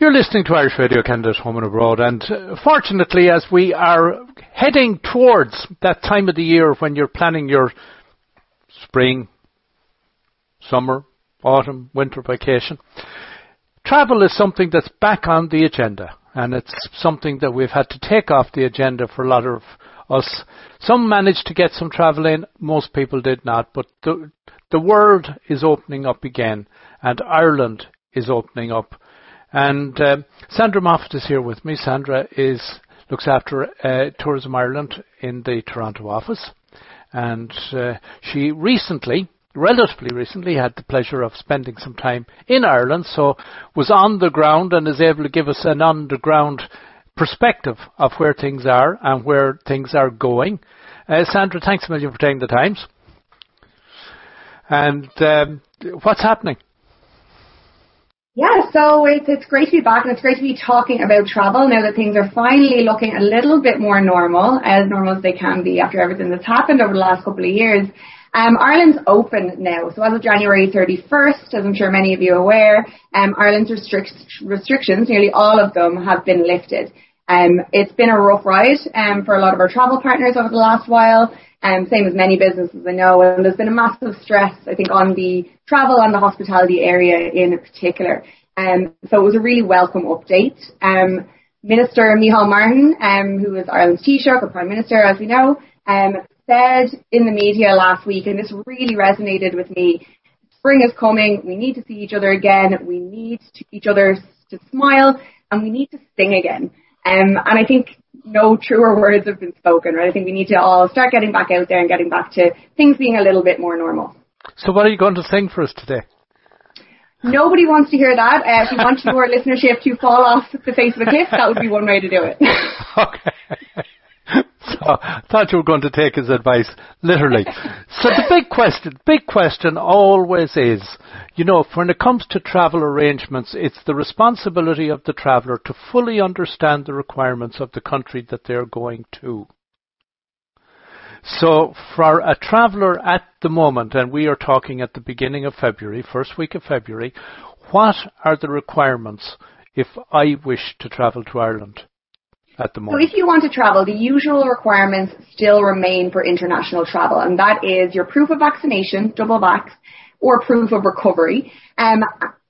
You're listening to Irish Radio Canada's Home and Abroad, and uh, fortunately, as we are heading towards that time of the year when you're planning your spring, summer, autumn, winter vacation, travel is something that's back on the agenda, and it's something that we've had to take off the agenda for a lot of us. Some managed to get some travel in, most people did not, but the, the world is opening up again, and Ireland is opening up and uh, Sandra Moffatt is here with me. Sandra is looks after uh, Tourism Ireland in the Toronto office, and uh, she recently, relatively recently, had the pleasure of spending some time in Ireland. So was on the ground and is able to give us an underground perspective of where things are and where things are going. Uh, Sandra, thanks a million for taking the times. And um, what's happening? Yeah, so it's, it's great to be back and it's great to be talking about travel now that things are finally looking a little bit more normal, as normal as they can be after everything that's happened over the last couple of years. Um, Ireland's open now, so as of January 31st, as I'm sure many of you are aware, um, Ireland's restrict- restrictions, nearly all of them, have been lifted. Um, it's been a rough ride um, for a lot of our travel partners over the last while, um, same as many businesses I know, and there's been a massive stress, I think, on the travel and the hospitality area in particular. Um, so it was a really welcome update. Um, Minister Micheál Martin, um, who is Ireland's Taoiseach the Prime Minister, as we know, um, said in the media last week, and this really resonated with me, spring is coming, we need to see each other again, we need to, each other to smile, and we need to sing again. Um, and I think no truer words have been spoken, right? I think we need to all start getting back out there and getting back to things being a little bit more normal. So what are you going to sing for us today? Nobody wants to hear that. Uh, if you want your listenership to fall off the face of a cliff, that would be one way to do it. okay. I thought you were going to take his advice literally. so the big question, big question always is, you know, when it comes to travel arrangements, it's the responsibility of the traveller to fully understand the requirements of the country that they're going to. So for a traveller at the moment, and we are talking at the beginning of February, first week of February, what are the requirements if I wish to travel to Ireland? At the moment? So if you want to travel, the usual requirements still remain for international travel, and that is your proof of vaccination, double vax, or proof of recovery. Um,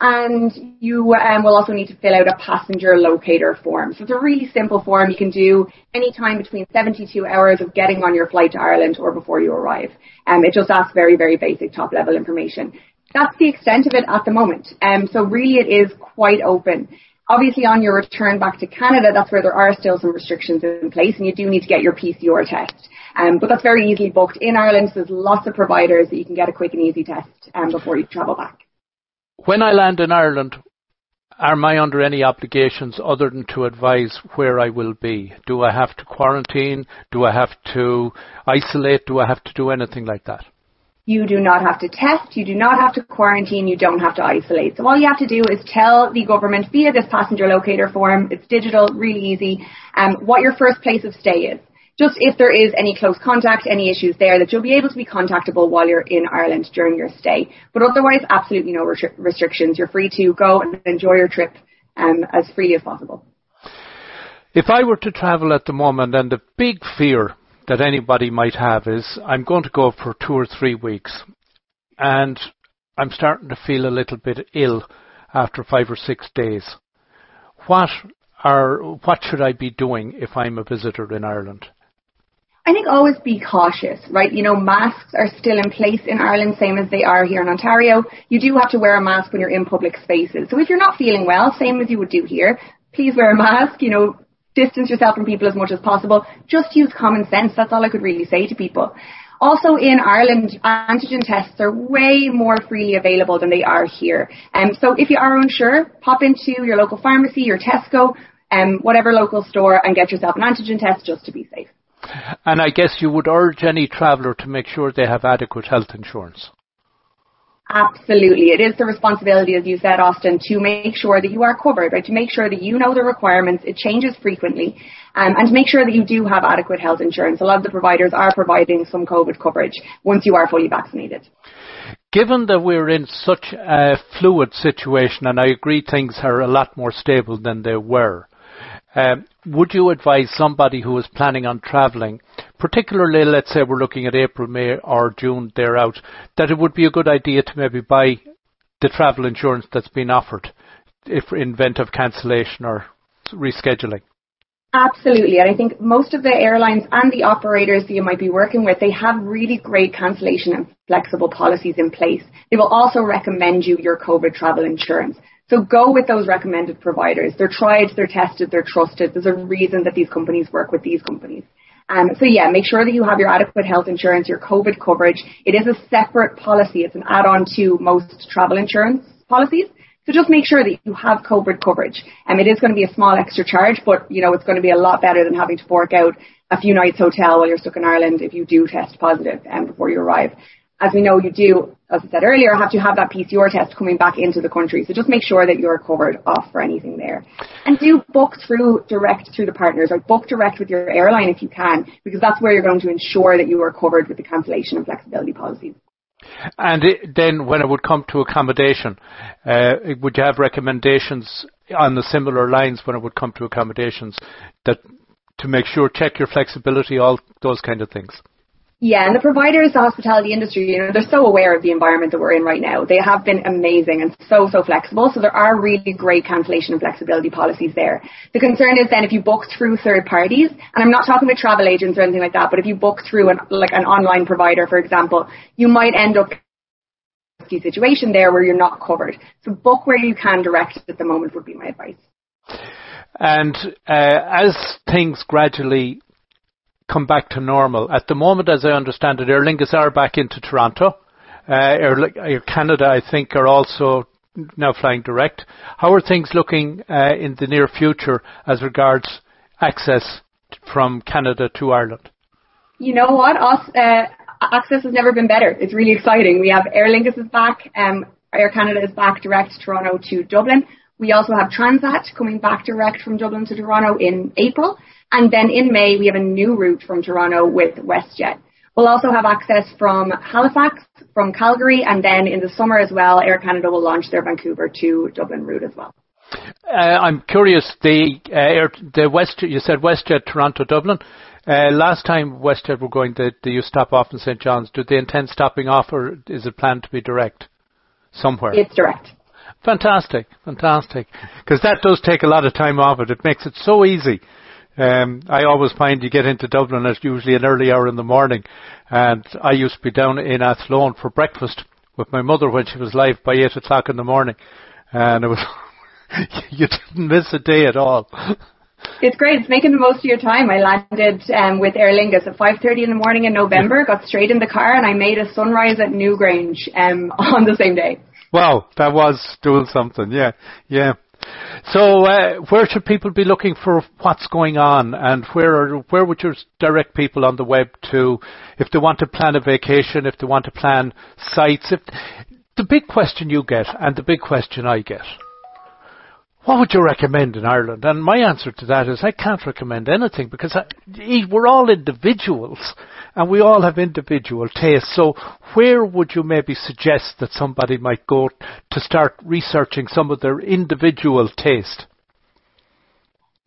and you um, will also need to fill out a passenger locator form. So it's a really simple form you can do any time between 72 hours of getting on your flight to Ireland or before you arrive. Um, it just asks very, very basic top level information. That's the extent of it at the moment. Um, so really it is quite open. Obviously, on your return back to Canada, that's where there are still some restrictions in place, and you do need to get your PCR test. Um, but that's very easily booked in Ireland. So there's lots of providers that you can get a quick and easy test um, before you travel back. When I land in Ireland, am I under any obligations other than to advise where I will be? Do I have to quarantine? Do I have to isolate? Do I have to do anything like that? You do not have to test, you do not have to quarantine, you don't have to isolate. So all you have to do is tell the government via this passenger locator form, it's digital, really easy, um, what your first place of stay is. Just if there is any close contact, any issues there, that you'll be able to be contactable while you're in Ireland during your stay. But otherwise, absolutely no restrictions. You're free to go and enjoy your trip um, as freely as possible. If I were to travel at the moment, and the big fear that anybody might have is I'm going to go for two or three weeks and I'm starting to feel a little bit ill after five or six days. What are what should I be doing if I'm a visitor in Ireland? I think always be cautious, right? You know, masks are still in place in Ireland, same as they are here in Ontario. You do have to wear a mask when you're in public spaces. So if you're not feeling well, same as you would do here, please wear a mask. You know, distance yourself from people as much as possible. Just use common sense. That's all I could really say to people. Also in Ireland, antigen tests are way more freely available than they are here. Um, so if you are unsure, pop into your local pharmacy, your Tesco, um, whatever local store and get yourself an antigen test just to be safe. And I guess you would urge any traveller to make sure they have adequate health insurance. Absolutely. It is the responsibility, as you said, Austin, to make sure that you are covered, right? To make sure that you know the requirements. It changes frequently. Um, and to make sure that you do have adequate health insurance. A lot of the providers are providing some COVID coverage once you are fully vaccinated. given that we're in such a fluid situation, and I agree things are a lot more stable than they were, um, would you advise somebody who is planning on travelling, particularly let's say we're looking at April, May or June, they're out, that it would be a good idea to maybe buy the travel insurance that's been offered if in event of cancellation or rescheduling? Absolutely. And I think most of the airlines and the operators that you might be working with, they have really great cancellation and flexible policies in place. They will also recommend you your COVID travel insurance. So go with those recommended providers. They're tried, they're tested, they're trusted. There's a reason that these companies work with these companies. Um, so yeah, make sure that you have your adequate health insurance, your COVID coverage. It is a separate policy. It's an add-on to most travel insurance policies. So just make sure that you have COVID coverage. Um, it is going to be a small extra charge, but you know it's going to be a lot better than having to fork out a few nights hotel while you're stuck in Ireland if you do test positive um, before you arrive. As we know, you do, as I said earlier, have to have that PCR test coming back into the country. So just make sure that you're covered off for anything there. And do book through direct through the partners or book direct with your airline if you can, because that's where you're going to ensure that you are covered with the cancellation and flexibility policies. And it, then when it would come to accommodation, uh, would you have recommendations on the similar lines when it would come to accommodations that to make sure check your flexibility, all those kind of things? Yeah, and the providers, the hospitality industry, you know, they're so aware of the environment that we're in right now. They have been amazing and so, so flexible. So there are really great cancellation and flexibility policies there. The concern is then if you book through third parties, and I'm not talking about travel agents or anything like that, but if you book through an, like an online provider, for example, you might end up in a situation there where you're not covered. So book where you can direct at the moment would be my advice. And uh, as things gradually come back to normal. At the moment, as I understand it, Aer Lingus are back into Toronto. Uh, Air, Canada, I think, are also now flying direct. How are things looking uh, in the near future as regards access from Canada to Ireland? You know what? Us, uh, access has never been better. It's really exciting. We have Aer Lingus is back. Um, Air Canada is back direct Toronto to Dublin. We also have Transat coming back direct from Dublin to Toronto in April. And then in May, we have a new route from Toronto with WestJet. We'll also have access from Halifax, from Calgary, and then in the summer as well, Air Canada will launch their Vancouver to Dublin route as well. Uh, I'm curious, the uh, Air, the West, you said WestJet Toronto Dublin. Uh, last time WestJet were going, they, they used stop off in St John's. Do they intend stopping off, or is it planned to be direct somewhere? It's direct. Fantastic, fantastic. Because that does take a lot of time off it. It makes it so easy um, I always find you get into Dublin at usually an early hour in the morning, and I used to be down in Athlone for breakfast with my mother when she was live by eight o'clock in the morning, and it was you didn't miss a day at all. It's great. It's making the most of your time. I landed um, with Aer Lingus at 5.30 in the morning in November, got straight in the car, and I made a sunrise at Newgrange um, on the same day. Wow, that was doing something. Yeah, yeah. So, uh, where should people be looking for what's going on, and where are, where would you direct people on the web to if they want to plan a vacation, if they want to plan sites? If the big question you get, and the big question I get, what would you recommend in Ireland? And my answer to that is I can't recommend anything because I, we're all individuals and we all have individual tastes. So where would you maybe suggest that somebody might go to start researching some of their individual taste?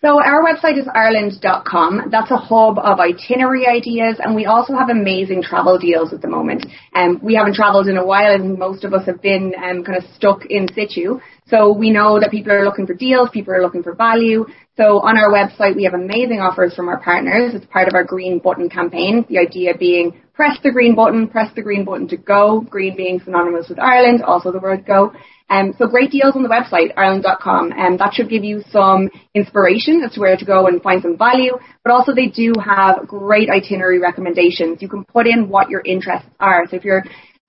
So our website is ireland.com. That's a hub of itinerary ideas and we also have amazing travel deals at the moment. Um, we haven't travelled in a while and most of us have been um, kind of stuck in situ. So we know that people are looking for deals, people are looking for value. So on our website we have amazing offers from our partners. It's part of our green button campaign. The idea being press the green button, press the green button to go, green being synonymous with Ireland, also the word go. Um, so great deals on the website, ireland.com, and um, that should give you some inspiration as to where to go and find some value, but also they do have great itinerary recommendations. You can put in what your interests are. So if you're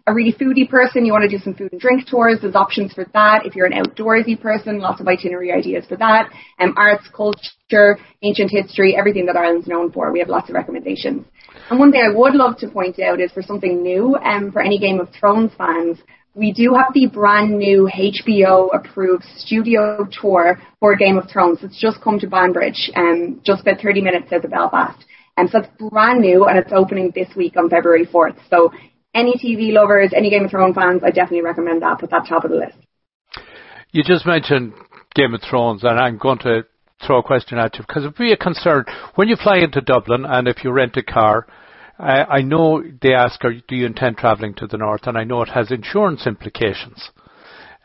a really foodie person, you want to do some food and drink tours, there's options for that. If you're an outdoorsy person, lots of itinerary ideas for that. Um, arts, culture, ancient history, everything that Ireland's known for. We have lots of recommendations. And one thing I would love to point out is for something new, um, for any Game of Thrones fans, we do have the brand new HBO approved studio tour for Game of Thrones. It's just come to Banbridge, um, just about 30 minutes out of Belfast. And so it's brand new and it's opening this week on February 4th. So any TV lovers, any Game of Thrones fans, I definitely recommend that. Put that top of the list. You just mentioned Game of Thrones, and I'm going to throw a question at you because it'd be a concern when you fly into Dublin and if you rent a car. Uh, I know they ask, are, do you intend travelling to the north? And I know it has insurance implications.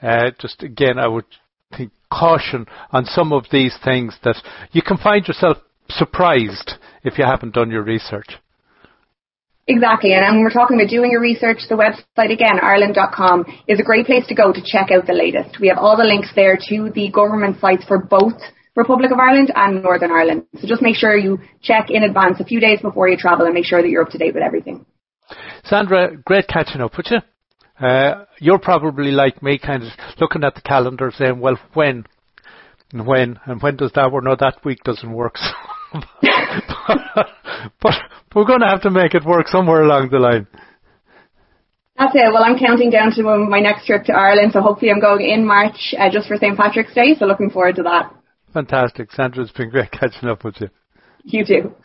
Uh, just again, I would think caution on some of these things that you can find yourself surprised if you haven't done your research. Exactly, and when we're talking about doing your research, the website again, ireland.com, is a great place to go to check out the latest. We have all the links there to the government sites for both Republic of Ireland and Northern Ireland. So just make sure you check in advance a few days before you travel and make sure that you're up to date with everything. Sandra, great catching up with you. Uh, you're probably like me, kind of looking at the calendar saying, well, when? And when? And when does that work? No, that week doesn't work. but, but we're going to have to make it work somewhere along the line. That's it. Well, I'm counting down to my next trip to Ireland, so hopefully I'm going in March uh, just for St. Patrick's Day, so looking forward to that. Fantastic. Sandra, it's been great catching up with you. You too.